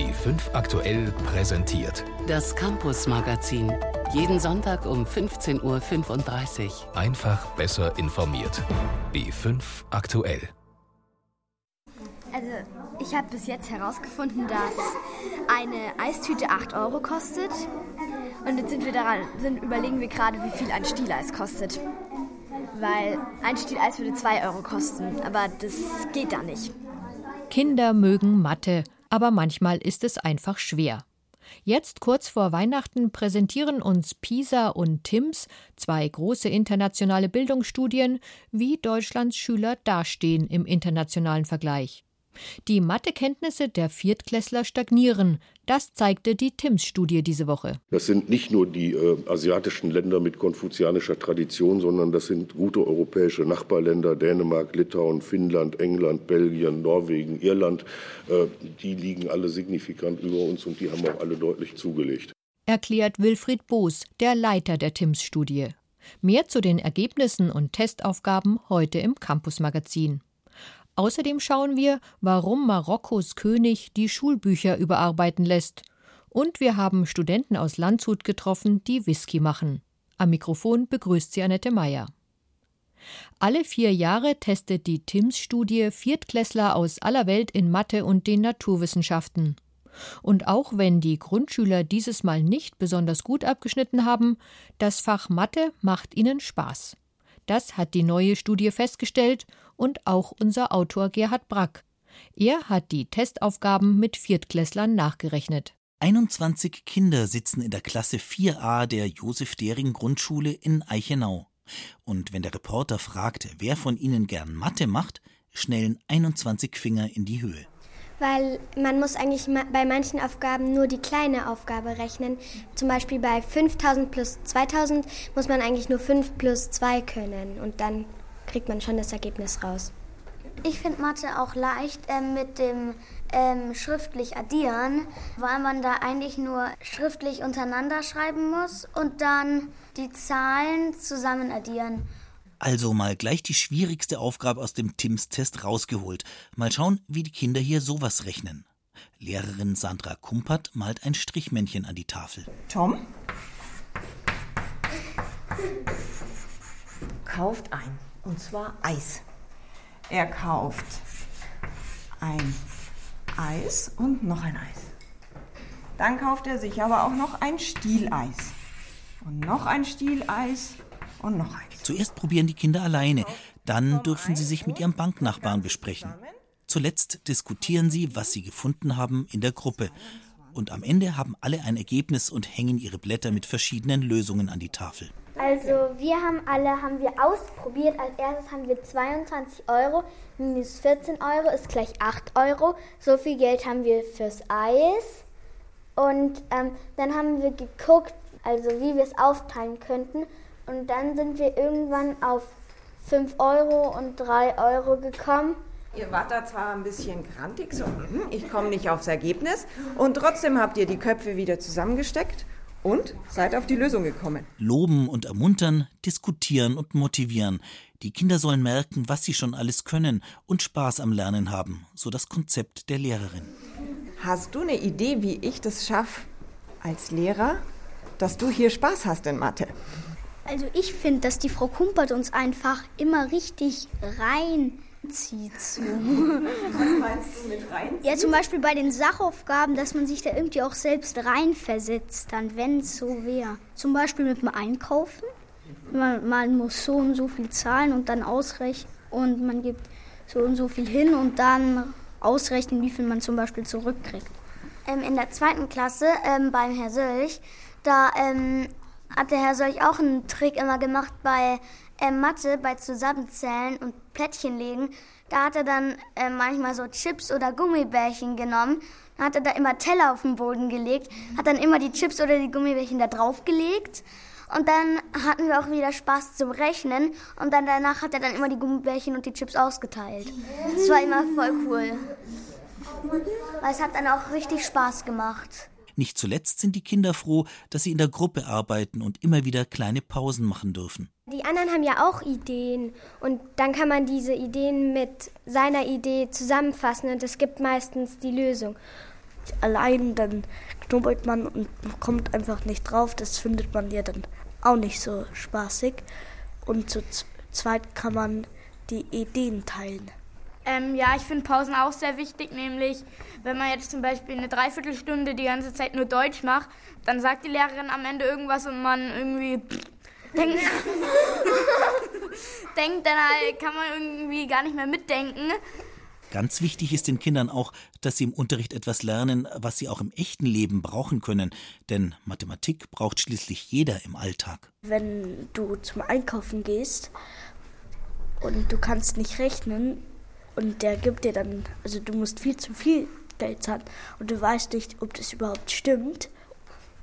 B5 aktuell präsentiert. Das Campus Magazin. Jeden Sonntag um 15.35 Uhr. Einfach besser informiert. B5 aktuell. Also, ich habe bis jetzt herausgefunden, dass eine Eistüte 8 Euro kostet. Und jetzt sind wir daran, sind, überlegen wir gerade, wie viel ein Stieleis kostet. Weil ein Stieleis würde 2 Euro kosten, aber das geht da nicht. Kinder mögen Mathe, aber manchmal ist es einfach schwer. Jetzt kurz vor Weihnachten präsentieren uns PISA und TIMS, zwei große internationale Bildungsstudien, wie Deutschlands Schüler dastehen im internationalen Vergleich. Die Mathekenntnisse der Viertklässler stagnieren. Das zeigte die TIMS-Studie diese Woche. Das sind nicht nur die äh, asiatischen Länder mit konfuzianischer Tradition, sondern das sind gute europäische Nachbarländer, Dänemark, Litauen, Finnland, England, Belgien, Norwegen, Irland. Äh, die liegen alle signifikant über uns und die haben auch alle deutlich zugelegt. Erklärt Wilfried Boos, der Leiter der TIMS-Studie. Mehr zu den Ergebnissen und Testaufgaben heute im Campus-Magazin. Außerdem schauen wir, warum Marokkos König die Schulbücher überarbeiten lässt. Und wir haben Studenten aus Landshut getroffen, die Whisky machen. Am Mikrofon begrüßt sie Annette Meyer. Alle vier Jahre testet die TIMS-Studie Viertklässler aus aller Welt in Mathe und den Naturwissenschaften. Und auch wenn die Grundschüler dieses Mal nicht besonders gut abgeschnitten haben, das Fach Mathe macht ihnen Spaß. Das hat die neue Studie festgestellt und auch unser Autor Gerhard Brack. Er hat die Testaufgaben mit Viertklässlern nachgerechnet. 21 Kinder sitzen in der Klasse 4a der Josef-Dering-Grundschule in Eichenau. Und wenn der Reporter fragt, wer von ihnen gern Mathe macht, schnellen 21 Finger in die Höhe weil man muss eigentlich bei manchen Aufgaben nur die kleine Aufgabe rechnen. Zum Beispiel bei 5000 plus 2000 muss man eigentlich nur 5 plus 2 können und dann kriegt man schon das Ergebnis raus. Ich finde Mathe auch leicht äh, mit dem ähm, schriftlich addieren, weil man da eigentlich nur schriftlich untereinander schreiben muss und dann die Zahlen zusammen addieren. Also mal gleich die schwierigste Aufgabe aus dem TIMS-Test rausgeholt. Mal schauen, wie die Kinder hier sowas rechnen. Lehrerin Sandra Kumpert malt ein Strichmännchen an die Tafel. Tom kauft ein, und zwar Eis. Er kauft ein Eis und noch ein Eis. Dann kauft er sich aber auch noch ein Stieleis. Und noch ein Stieleis und noch eins. Zuerst probieren die Kinder alleine, dann dürfen sie sich mit ihrem Banknachbarn besprechen. Zuletzt diskutieren sie, was sie gefunden haben, in der Gruppe. Und am Ende haben alle ein Ergebnis und hängen ihre Blätter mit verschiedenen Lösungen an die Tafel. Also wir haben alle haben wir ausprobiert. Als erstes haben wir 22 Euro minus 14 Euro ist gleich 8 Euro. So viel Geld haben wir fürs Eis. Und ähm, dann haben wir geguckt, also wie wir es aufteilen könnten. Und dann sind wir irgendwann auf 5 Euro und 3 Euro gekommen. Ihr wart da zwar ein bisschen krantig, so, hm, ich komme nicht aufs Ergebnis. Und trotzdem habt ihr die Köpfe wieder zusammengesteckt und seid auf die Lösung gekommen. Loben und ermuntern, diskutieren und motivieren. Die Kinder sollen merken, was sie schon alles können und Spaß am Lernen haben, so das Konzept der Lehrerin. Hast du eine Idee, wie ich das schaffe als Lehrer, dass du hier Spaß hast in Mathe? Also ich finde, dass die Frau Kumpert uns einfach immer richtig reinzieht. So. Was meinst du mit rein? Ja, zum Beispiel bei den Sachaufgaben, dass man sich da irgendwie auch selbst reinversetzt, dann wenn es so wäre. Zum Beispiel mit dem Einkaufen. Man, man muss so und so viel zahlen und dann ausrechnen und man gibt so und so viel hin und dann ausrechnen, wie viel man zum Beispiel zurückkriegt. Ähm, in der zweiten Klasse ähm, beim Herr Sölch, da ähm, hat der Herr Solch auch einen Trick immer gemacht bei äh, Mathe, bei Zusammenzählen und Plättchen legen. Da hat er dann äh, manchmal so Chips oder Gummibärchen genommen. Dann hat er da immer Teller auf den Boden gelegt, hat dann immer die Chips oder die Gummibärchen da drauf gelegt. Und dann hatten wir auch wieder Spaß zum Rechnen. Und dann danach hat er dann immer die Gummibärchen und die Chips ausgeteilt. Das war immer voll cool. Weil es hat dann auch richtig Spaß gemacht. Nicht zuletzt sind die Kinder froh, dass sie in der Gruppe arbeiten und immer wieder kleine Pausen machen dürfen. Die anderen haben ja auch Ideen und dann kann man diese Ideen mit seiner Idee zusammenfassen und es gibt meistens die Lösung. allein, dann knubbelt man und kommt einfach nicht drauf. Das findet man ja dann auch nicht so spaßig. Und zu zweit kann man die Ideen teilen. Ähm, ja, ich finde Pausen auch sehr wichtig, nämlich wenn man jetzt zum Beispiel eine Dreiviertelstunde die ganze Zeit nur Deutsch macht, dann sagt die Lehrerin am Ende irgendwas und man irgendwie denkt, denkt dann halt, kann man irgendwie gar nicht mehr mitdenken. Ganz wichtig ist den Kindern auch, dass sie im Unterricht etwas lernen, was sie auch im echten Leben brauchen können. Denn Mathematik braucht schließlich jeder im Alltag. Wenn du zum Einkaufen gehst und du kannst nicht rechnen und der gibt dir dann, also du musst viel zu viel Geld zahlen. Und du weißt nicht, ob das überhaupt stimmt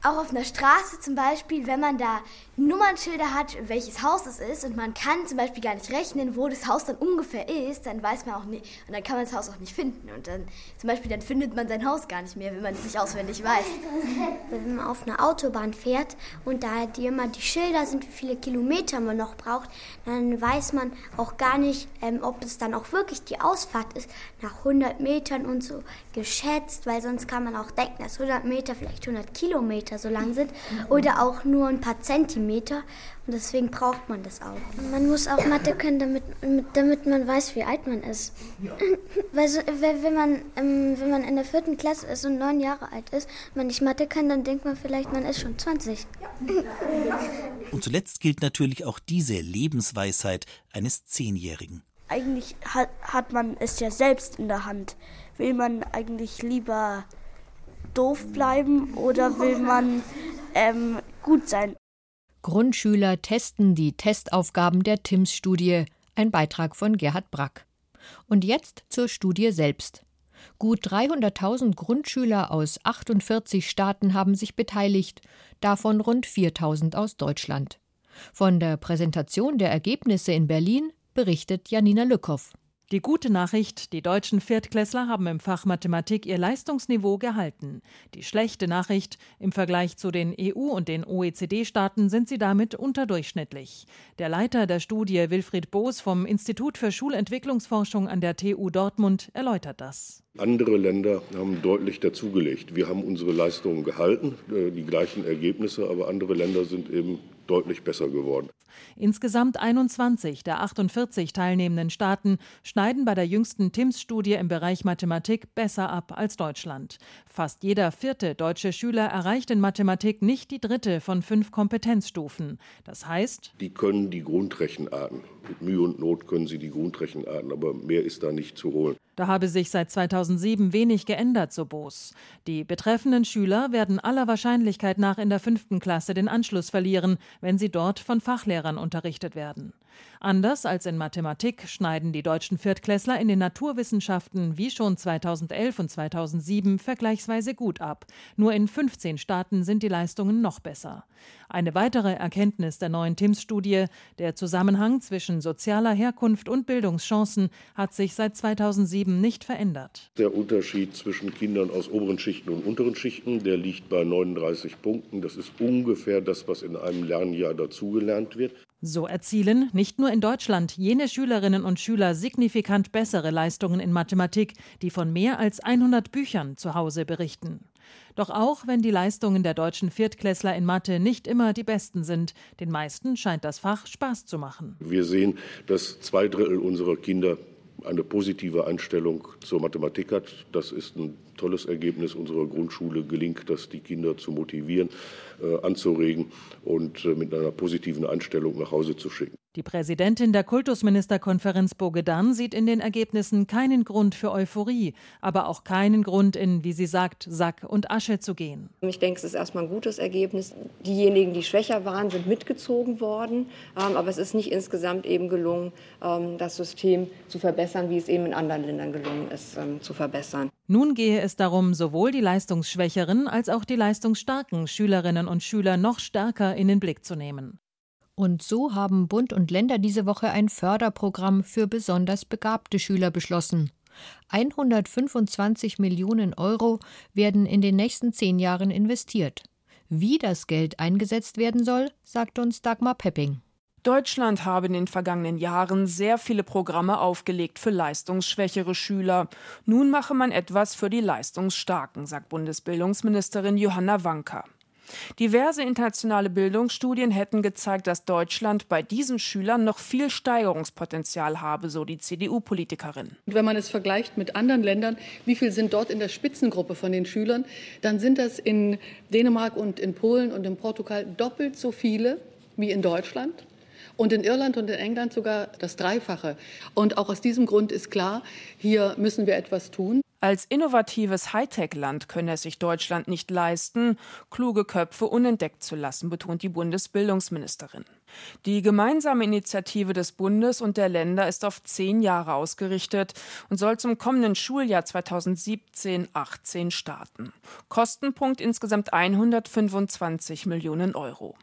auch auf einer Straße zum Beispiel, wenn man da Nummernschilder hat, welches Haus es ist und man kann zum Beispiel gar nicht rechnen, wo das Haus dann ungefähr ist, dann weiß man auch nicht, und dann kann man das Haus auch nicht finden. Und dann zum Beispiel, dann findet man sein Haus gar nicht mehr, wenn man es nicht auswendig weiß. Wenn man auf einer Autobahn fährt und da die immer die Schilder sind, wie viele Kilometer man noch braucht, dann weiß man auch gar nicht, ähm, ob es dann auch wirklich die Ausfahrt ist, nach 100 Metern und so geschätzt, weil sonst kann man auch denken, dass 100 Meter vielleicht 100 Kilometer Kilometer so lang sind oder auch nur ein paar Zentimeter. Und deswegen braucht man das auch. Man muss auch Mathe können, damit, damit man weiß, wie alt man ist. Weil so, wenn, man, ähm, wenn man in der vierten Klasse ist und neun Jahre alt ist, man nicht Mathe kann, dann denkt man vielleicht, man ist schon 20. Und zuletzt gilt natürlich auch diese Lebensweisheit eines Zehnjährigen. Eigentlich hat, hat man es ja selbst in der Hand. Will man eigentlich lieber doof bleiben oder will man ähm, gut sein? Grundschüler testen die Testaufgaben der TIMS-Studie. Ein Beitrag von Gerhard Brack. Und jetzt zur Studie selbst. Gut 300.000 Grundschüler aus 48 Staaten haben sich beteiligt, davon rund 4.000 aus Deutschland. Von der Präsentation der Ergebnisse in Berlin berichtet Janina Lückhoff. Die gute Nachricht, die deutschen Viertklässler haben im Fach Mathematik ihr Leistungsniveau gehalten. Die schlechte Nachricht, im Vergleich zu den EU- und den OECD-Staaten sind sie damit unterdurchschnittlich. Der Leiter der Studie Wilfried Boos vom Institut für Schulentwicklungsforschung an der TU Dortmund erläutert das. Andere Länder haben deutlich dazugelegt. Wir haben unsere Leistungen gehalten, äh, die gleichen Ergebnisse, aber andere Länder sind eben deutlich besser geworden. Insgesamt 21 der 48 teilnehmenden Staaten schneiden bei der jüngsten TIMSS-Studie im Bereich Mathematik besser ab als Deutschland. Fast jeder vierte deutsche Schüler erreicht in Mathematik nicht die dritte von fünf Kompetenzstufen. Das heißt, die können die Grundrechenarten. Mit Mühe und Not können sie die Grundrechenarten, aber mehr ist da nicht zu holen. Da habe sich seit 2007 wenig geändert, so Boos. Die betreffenden Schüler werden aller Wahrscheinlichkeit nach in der fünften Klasse den Anschluss verlieren, wenn sie dort von Fachlehrern unterrichtet werden. Anders als in Mathematik schneiden die deutschen Viertklässler in den Naturwissenschaften wie schon 2011 und 2007 vergleichsweise gut ab. Nur in 15 Staaten sind die Leistungen noch besser. Eine weitere Erkenntnis der neuen TIMSS-Studie, der Zusammenhang zwischen sozialer Herkunft und Bildungschancen, hat sich seit 2007 nicht verändert. Der Unterschied zwischen Kindern aus oberen Schichten und unteren Schichten, der liegt bei 39 Punkten. Das ist ungefähr das, was in einem Lernjahr dazugelernt wird. So erzielen nicht nur in Deutschland jene Schülerinnen und Schüler signifikant bessere Leistungen in Mathematik, die von mehr als 100 Büchern zu Hause berichten. Doch auch wenn die Leistungen der deutschen Viertklässler in Mathe nicht immer die besten sind, den meisten scheint das Fach Spaß zu machen. Wir sehen, dass zwei Drittel unserer Kinder eine positive Einstellung zur Mathematik hat. Das ist ein tolles Ergebnis unserer Grundschule. Gelingt das, die Kinder zu motivieren, äh, anzuregen und äh, mit einer positiven Einstellung nach Hause zu schicken. Die Präsidentin der Kultusministerkonferenz Bogedan sieht in den Ergebnissen keinen Grund für Euphorie, aber auch keinen Grund, in, wie sie sagt, Sack und Asche zu gehen. Ich denke, es ist erstmal ein gutes Ergebnis. Diejenigen, die schwächer waren, sind mitgezogen worden. Ähm, aber es ist nicht insgesamt eben gelungen, ähm, das System zu verbessern, wie es eben in anderen Ländern gelungen ist, ähm, zu verbessern. Nun gehe es darum, sowohl die leistungsschwächeren als auch die leistungsstarken Schülerinnen und Schüler noch stärker in den Blick zu nehmen. Und so haben Bund und Länder diese Woche ein Förderprogramm für besonders begabte Schüler beschlossen. 125 Millionen Euro werden in den nächsten zehn Jahren investiert. Wie das Geld eingesetzt werden soll, sagt uns Dagmar Pepping. Deutschland habe in den vergangenen Jahren sehr viele Programme aufgelegt für leistungsschwächere Schüler. Nun mache man etwas für die Leistungsstarken, sagt Bundesbildungsministerin Johanna Wanka. Diverse internationale Bildungsstudien hätten gezeigt, dass Deutschland bei diesen Schülern noch viel Steigerungspotenzial habe, so die CDU-Politikerin. Wenn man es vergleicht mit anderen Ländern, wie viel sind dort in der Spitzengruppe von den Schülern, dann sind das in Dänemark und in Polen und in Portugal doppelt so viele wie in Deutschland. Und in Irland und in England sogar das Dreifache. Und auch aus diesem Grund ist klar, hier müssen wir etwas tun. Als innovatives Hightech-Land könne es sich Deutschland nicht leisten, kluge Köpfe unentdeckt zu lassen, betont die Bundesbildungsministerin. Die gemeinsame Initiative des Bundes und der Länder ist auf zehn Jahre ausgerichtet und soll zum kommenden Schuljahr 2017-18 starten. Kostenpunkt insgesamt 125 Millionen Euro.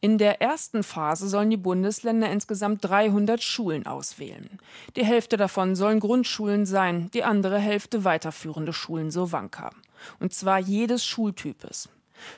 In der ersten Phase sollen die Bundesländer insgesamt 300 Schulen auswählen. Die Hälfte davon sollen Grundschulen sein, die andere Hälfte weiterführende Schulen, so Wanka. Und zwar jedes Schultypes.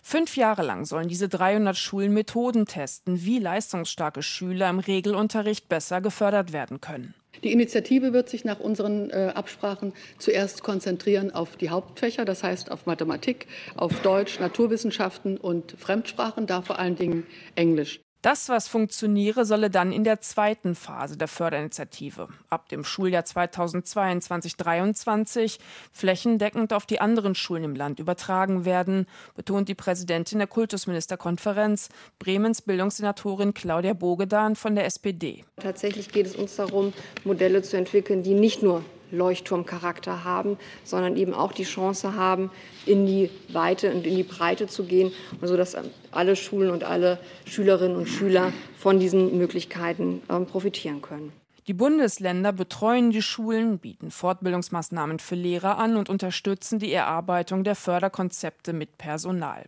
Fünf Jahre lang sollen diese 300 Schulen Methoden testen, wie leistungsstarke Schüler im Regelunterricht besser gefördert werden können. Die Initiative wird sich nach unseren äh, Absprachen zuerst konzentrieren auf die Hauptfächer, das heißt auf Mathematik, auf Deutsch, Naturwissenschaften und Fremdsprachen, da vor allen Dingen Englisch. Das, was funktioniere, solle dann in der zweiten Phase der Förderinitiative ab dem Schuljahr 2022-23 flächendeckend auf die anderen Schulen im Land übertragen werden, betont die Präsidentin der Kultusministerkonferenz, Bremens Bildungssenatorin Claudia Bogedan von der SPD. Tatsächlich geht es uns darum, Modelle zu entwickeln, die nicht nur Leuchtturmcharakter haben, sondern eben auch die Chance haben, in die Weite und in die Breite zu gehen, sodass alle Schulen und alle Schülerinnen und Schüler von diesen Möglichkeiten ähm, profitieren können. Die Bundesländer betreuen die Schulen, bieten Fortbildungsmaßnahmen für Lehrer an und unterstützen die Erarbeitung der Förderkonzepte mit Personal.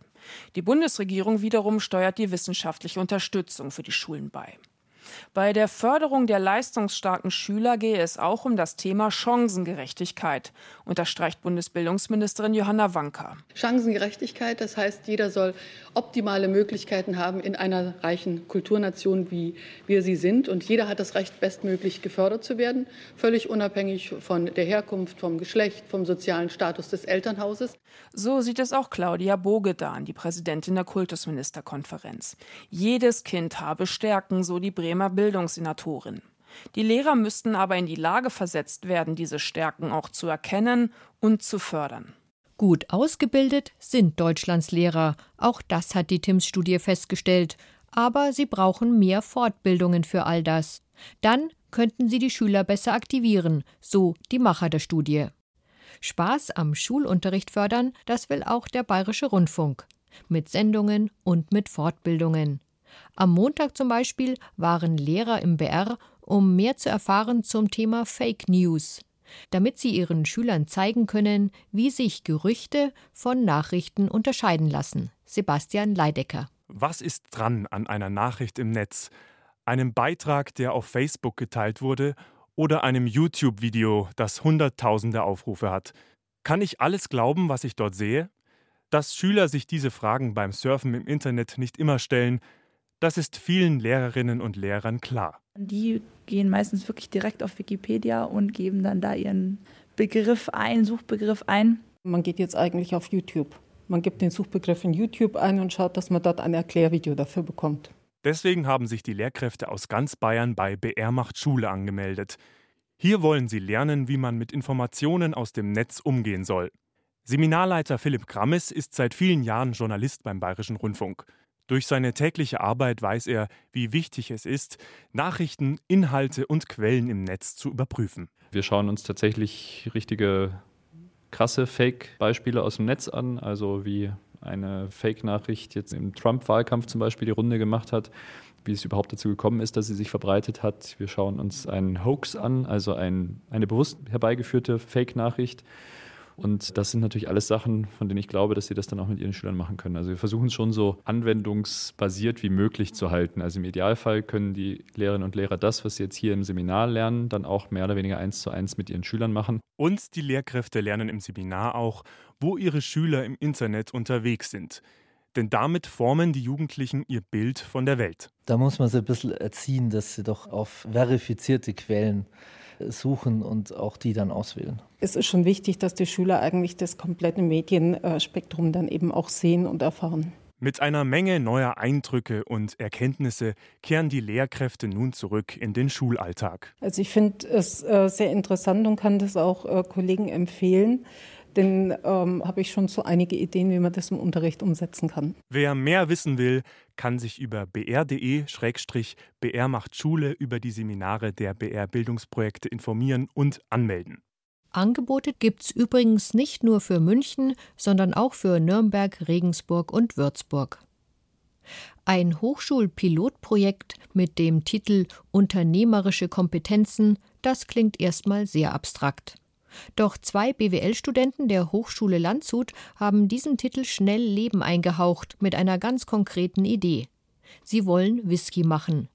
Die Bundesregierung wiederum steuert die wissenschaftliche Unterstützung für die Schulen bei. Bei der Förderung der leistungsstarken Schüler gehe es auch um das Thema Chancengerechtigkeit, unterstreicht Bundesbildungsministerin Johanna Wanka. Chancengerechtigkeit, das heißt, jeder soll optimale Möglichkeiten haben in einer reichen Kulturnation, wie wir sie sind. Und jeder hat das Recht, bestmöglich gefördert zu werden, völlig unabhängig von der Herkunft, vom Geschlecht, vom sozialen Status des Elternhauses. So sieht es auch Claudia Bogedan, die Präsidentin der Kultusministerkonferenz. Jedes Kind habe Stärken, so die Bremer Bildungssenatorin. Die Lehrer müssten aber in die Lage versetzt werden, diese Stärken auch zu erkennen und zu fördern. Gut ausgebildet sind Deutschlands Lehrer, auch das hat die TIMS-Studie festgestellt, aber sie brauchen mehr Fortbildungen für all das. Dann könnten sie die Schüler besser aktivieren, so die Macher der Studie. Spaß am Schulunterricht fördern, das will auch der Bayerische Rundfunk. Mit Sendungen und mit Fortbildungen. Am Montag zum Beispiel waren Lehrer im BR, um mehr zu erfahren zum Thema Fake News, damit sie ihren Schülern zeigen können, wie sich Gerüchte von Nachrichten unterscheiden lassen. Sebastian Leidecker. Was ist dran an einer Nachricht im Netz? Einem Beitrag, der auf Facebook geteilt wurde oder einem YouTube-Video, das Hunderttausende Aufrufe hat. Kann ich alles glauben, was ich dort sehe? Dass Schüler sich diese Fragen beim Surfen im Internet nicht immer stellen, das ist vielen Lehrerinnen und Lehrern klar. Die gehen meistens wirklich direkt auf Wikipedia und geben dann da ihren Begriff ein, Suchbegriff ein. Man geht jetzt eigentlich auf YouTube. Man gibt den Suchbegriff in YouTube ein und schaut, dass man dort ein Erklärvideo dafür bekommt. Deswegen haben sich die Lehrkräfte aus ganz Bayern bei BR macht Schule angemeldet. Hier wollen sie lernen, wie man mit Informationen aus dem Netz umgehen soll. Seminarleiter Philipp Grammes ist seit vielen Jahren Journalist beim Bayerischen Rundfunk. Durch seine tägliche Arbeit weiß er, wie wichtig es ist, Nachrichten, Inhalte und Quellen im Netz zu überprüfen. Wir schauen uns tatsächlich richtige krasse Fake-Beispiele aus dem Netz an, also wie eine Fake-Nachricht jetzt im Trump-Wahlkampf zum Beispiel die Runde gemacht hat, wie es überhaupt dazu gekommen ist, dass sie sich verbreitet hat. Wir schauen uns einen Hoax an, also ein, eine bewusst herbeigeführte Fake-Nachricht. Und das sind natürlich alles Sachen, von denen ich glaube, dass sie das dann auch mit ihren Schülern machen können. Also wir versuchen es schon so anwendungsbasiert wie möglich zu halten. Also im Idealfall können die Lehrerinnen und Lehrer das, was sie jetzt hier im Seminar lernen, dann auch mehr oder weniger eins zu eins mit ihren Schülern machen. Und die Lehrkräfte lernen im Seminar auch, wo ihre Schüler im Internet unterwegs sind. Denn damit formen die Jugendlichen ihr Bild von der Welt. Da muss man sie ein bisschen erziehen, dass sie doch auf verifizierte Quellen suchen und auch die dann auswählen. Es ist schon wichtig, dass die Schüler eigentlich das komplette Medienspektrum dann eben auch sehen und erfahren. Mit einer Menge neuer Eindrücke und Erkenntnisse kehren die Lehrkräfte nun zurück in den Schulalltag. Also ich finde es äh, sehr interessant und kann das auch äh, Kollegen empfehlen. Denn ähm, habe ich schon so einige Ideen, wie man das im Unterricht umsetzen kann. Wer mehr wissen will, kann sich über br.de-br macht Schule über die Seminare der BR Bildungsprojekte informieren und anmelden. Angebote gibt's übrigens nicht nur für München, sondern auch für Nürnberg, Regensburg und Würzburg. Ein Hochschulpilotprojekt mit dem Titel Unternehmerische Kompetenzen, das klingt erstmal sehr abstrakt. Doch zwei BWL-Studenten der Hochschule Landshut haben diesem Titel schnell Leben eingehaucht mit einer ganz konkreten Idee. Sie wollen Whisky machen.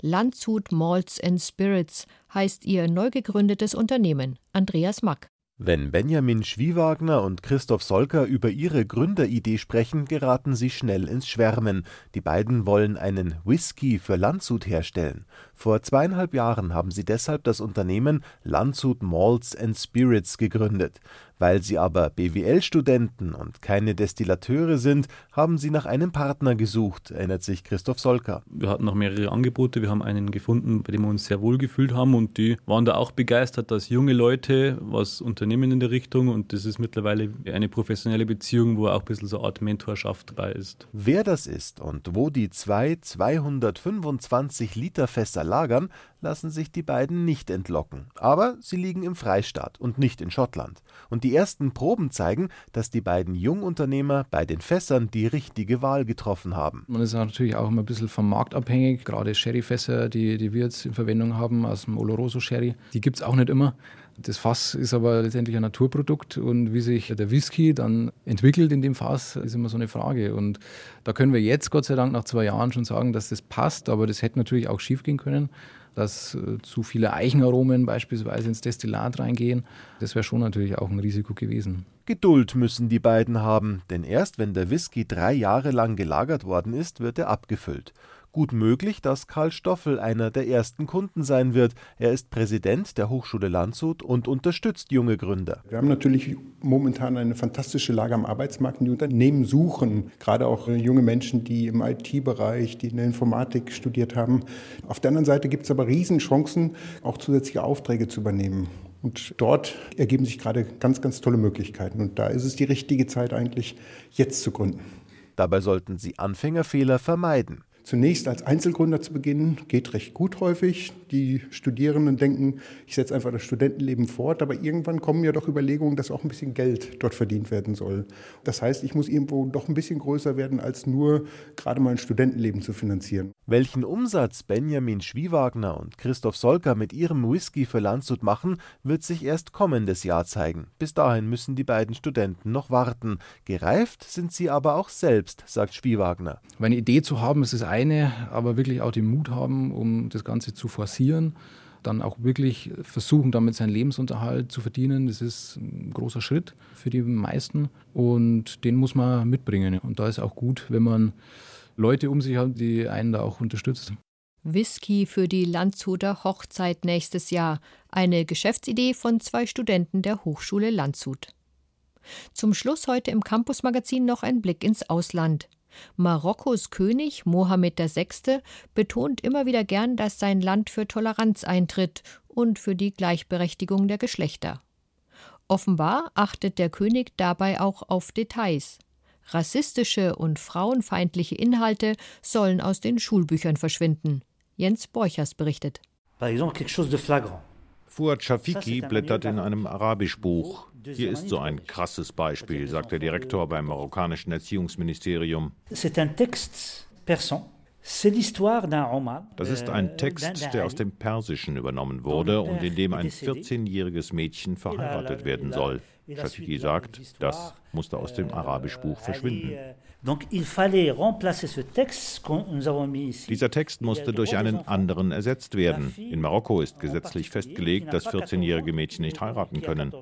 Landshut Malts and Spirits heißt ihr neu gegründetes Unternehmen. Andreas Mack. Wenn Benjamin Schwiewagner und Christoph Solker über ihre Gründeridee sprechen, geraten sie schnell ins Schwärmen. Die beiden wollen einen Whisky für Landshut herstellen. Vor zweieinhalb Jahren haben sie deshalb das Unternehmen Landshut Malts and Spirits gegründet. Weil sie aber BWL-Studenten und keine Destillateure sind, haben sie nach einem Partner gesucht, erinnert sich Christoph Solker. Wir hatten noch mehrere Angebote. Wir haben einen gefunden, bei dem wir uns sehr wohl gefühlt haben und die waren da auch begeistert, dass junge Leute was unternehmen in der Richtung und das ist mittlerweile eine professionelle Beziehung, wo auch ein bisschen so eine Art Mentorschaft dabei ist. Wer das ist und wo die zwei 225 Liter Fässer lagern, lassen sich die beiden nicht entlocken. Aber sie liegen im Freistaat und nicht in Schottland. Und die ersten Proben zeigen, dass die beiden Jungunternehmer bei den Fässern die richtige Wahl getroffen haben. Man ist natürlich auch immer ein bisschen vom Markt abhängig. Gerade Sherryfässer, die, die wir jetzt in Verwendung haben aus dem Oloroso Sherry, die gibt es auch nicht immer. Das Fass ist aber letztendlich ein Naturprodukt und wie sich der Whisky dann entwickelt in dem Fass, ist immer so eine Frage. Und da können wir jetzt Gott sei Dank nach zwei Jahren schon sagen, dass das passt, aber das hätte natürlich auch schief gehen können dass äh, zu viele Eichenaromen beispielsweise ins Destillat reingehen. Das wäre schon natürlich auch ein Risiko gewesen. Geduld müssen die beiden haben, denn erst wenn der Whisky drei Jahre lang gelagert worden ist, wird er abgefüllt. Gut möglich, dass Karl Stoffel einer der ersten Kunden sein wird. Er ist Präsident der Hochschule Landshut und unterstützt junge Gründer. Wir haben natürlich momentan eine fantastische Lage am Arbeitsmarkt. Die Unternehmen suchen gerade auch junge Menschen, die im IT-Bereich, die in der Informatik studiert haben. Auf der anderen Seite gibt es aber Riesenchancen, auch zusätzliche Aufträge zu übernehmen. Und dort ergeben sich gerade ganz, ganz tolle Möglichkeiten. Und da ist es die richtige Zeit eigentlich, jetzt zu gründen. Dabei sollten Sie Anfängerfehler vermeiden. Zunächst als Einzelgründer zu beginnen, geht recht gut häufig. Die Studierenden denken, ich setze einfach das Studentenleben fort, aber irgendwann kommen ja doch Überlegungen, dass auch ein bisschen Geld dort verdient werden soll. Das heißt, ich muss irgendwo doch ein bisschen größer werden, als nur gerade mal ein Studentenleben zu finanzieren. Welchen Umsatz Benjamin Schwiewagner und Christoph Solker mit ihrem Whisky für Landshut machen, wird sich erst kommendes Jahr zeigen. Bis dahin müssen die beiden Studenten noch warten. Gereift sind sie aber auch selbst, sagt Schwiewagner. Eine Idee zu haben, ist das eine, aber wirklich auch den Mut haben, um das Ganze zu forcieren, dann auch wirklich versuchen, damit seinen Lebensunterhalt zu verdienen. Das ist ein großer Schritt für die meisten und den muss man mitbringen. Und da ist auch gut, wenn man Leute um sich hat, die einen da auch unterstützen. Whisky für die Landshuter Hochzeit nächstes Jahr. Eine Geschäftsidee von zwei Studenten der Hochschule Landshut. Zum Schluss heute im Campusmagazin noch ein Blick ins Ausland. Marokkos König Mohammed VI. betont immer wieder gern, dass sein Land für Toleranz eintritt und für die Gleichberechtigung der Geschlechter. Offenbar achtet der König dabei auch auf Details. Rassistische und frauenfeindliche Inhalte sollen aus den Schulbüchern verschwinden. Jens Borchers berichtet. Fuad Shafiki blättert in einem Arabischbuch. Hier ist so ein krasses Beispiel, sagt der Direktor beim marokkanischen Erziehungsministerium. Das ist ein Text der aus dem Persischen übernommen wurde und in dem ein 14-jähriges Mädchen verheiratet werden soll. Shafiki sagt, das musste aus dem Arabischbuch verschwinden. Dieser Text musste durch einen anderen ersetzt werden. In Marokko ist gesetzlich festgelegt, dass 14-jährige Mädchen nicht heiraten können.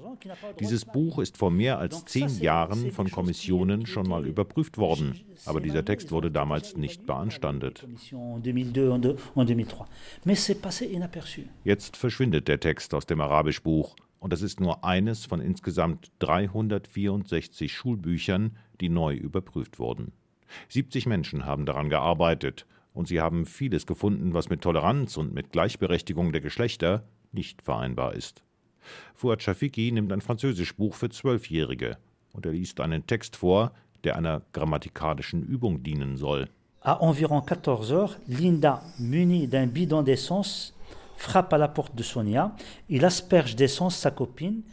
Dieses Buch ist vor mehr als zehn Jahren von Kommissionen schon mal überprüft worden, aber dieser Text wurde damals nicht beanstandet. Jetzt verschwindet der Text aus dem Arabischbuch und das ist nur eines von insgesamt 364 Schulbüchern, die neu überprüft wurden. 70 Menschen haben daran gearbeitet und sie haben vieles gefunden, was mit Toleranz und mit Gleichberechtigung der Geschlechter nicht vereinbar ist. Fuad Shafiki nimmt ein Französischbuch für Zwölfjährige und er liest einen Text vor, der einer grammatikalischen Übung dienen soll. À environ 14 heures, Linda, munie d'un bidon d'essence,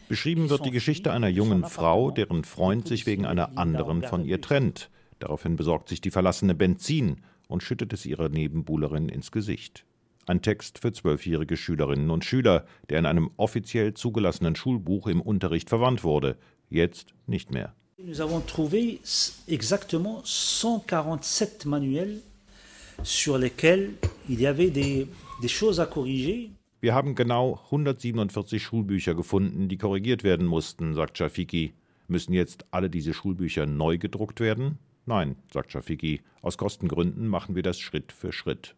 Beschrieben wird die Geschichte einer jungen Frau, deren Freund sich wegen einer anderen von ihr trennt. Daraufhin besorgt sich die verlassene Benzin und schüttet es ihrer Nebenbuhlerin ins Gesicht. Ein Text für zwölfjährige Schülerinnen und Schüler, der in einem offiziell zugelassenen Schulbuch im Unterricht verwandt wurde, jetzt nicht mehr. Nous avons trouvé exactement 147 manuels sur lesquels il y avait des wir haben genau 147 Schulbücher gefunden, die korrigiert werden mussten, sagt Shafiki. Müssen jetzt alle diese Schulbücher neu gedruckt werden? Nein, sagt Shafiki. Aus Kostengründen machen wir das Schritt für Schritt.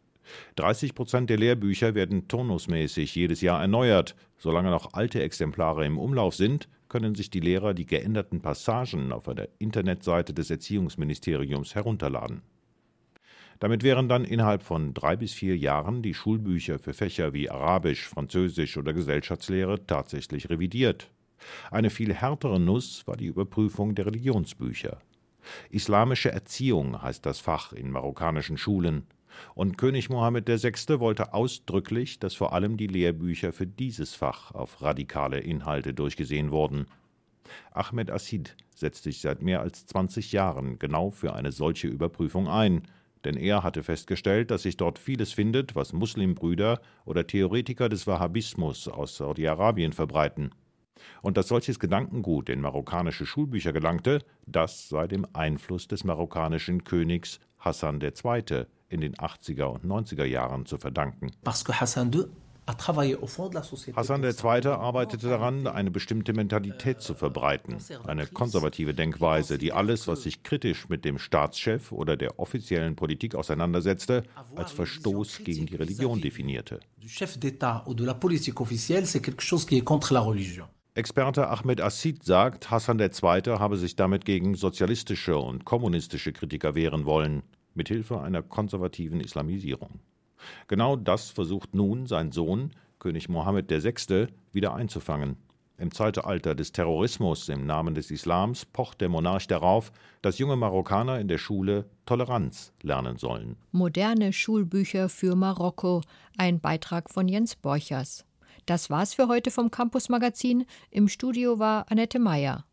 30 Prozent der Lehrbücher werden turnusmäßig jedes Jahr erneuert. Solange noch alte Exemplare im Umlauf sind, können sich die Lehrer die geänderten Passagen auf der Internetseite des Erziehungsministeriums herunterladen. Damit wären dann innerhalb von drei bis vier Jahren die Schulbücher für Fächer wie Arabisch, Französisch oder Gesellschaftslehre tatsächlich revidiert. Eine viel härtere Nuss war die Überprüfung der Religionsbücher. Islamische Erziehung heißt das Fach in marokkanischen Schulen. Und König Mohammed VI. wollte ausdrücklich, dass vor allem die Lehrbücher für dieses Fach auf radikale Inhalte durchgesehen wurden. Ahmed Assid setzt sich seit mehr als 20 Jahren genau für eine solche Überprüfung ein – denn er hatte festgestellt, dass sich dort vieles findet, was Muslimbrüder oder Theoretiker des Wahhabismus aus Saudi-Arabien verbreiten. Und dass solches Gedankengut in marokkanische Schulbücher gelangte, das sei dem Einfluss des marokkanischen Königs Hassan II. in den 80er und 90er Jahren zu verdanken. Parce que Hassan II Hassan II. arbeitete daran, eine bestimmte Mentalität zu verbreiten, eine konservative Denkweise, die alles, was sich kritisch mit dem Staatschef oder der offiziellen Politik auseinandersetzte, als Verstoß gegen die Religion definierte. Experte Ahmed Assid sagt, Hassan II. habe sich damit gegen sozialistische und kommunistische Kritiker wehren wollen, mithilfe einer konservativen Islamisierung. Genau das versucht nun sein Sohn, König Mohammed VI., wieder einzufangen. Im Zeitalter des Terrorismus im Namen des Islams pocht der Monarch darauf, dass junge Marokkaner in der Schule Toleranz lernen sollen. Moderne Schulbücher für Marokko, ein Beitrag von Jens Borchers. Das war's für heute vom Campus Magazin. Im Studio war Annette Meyer.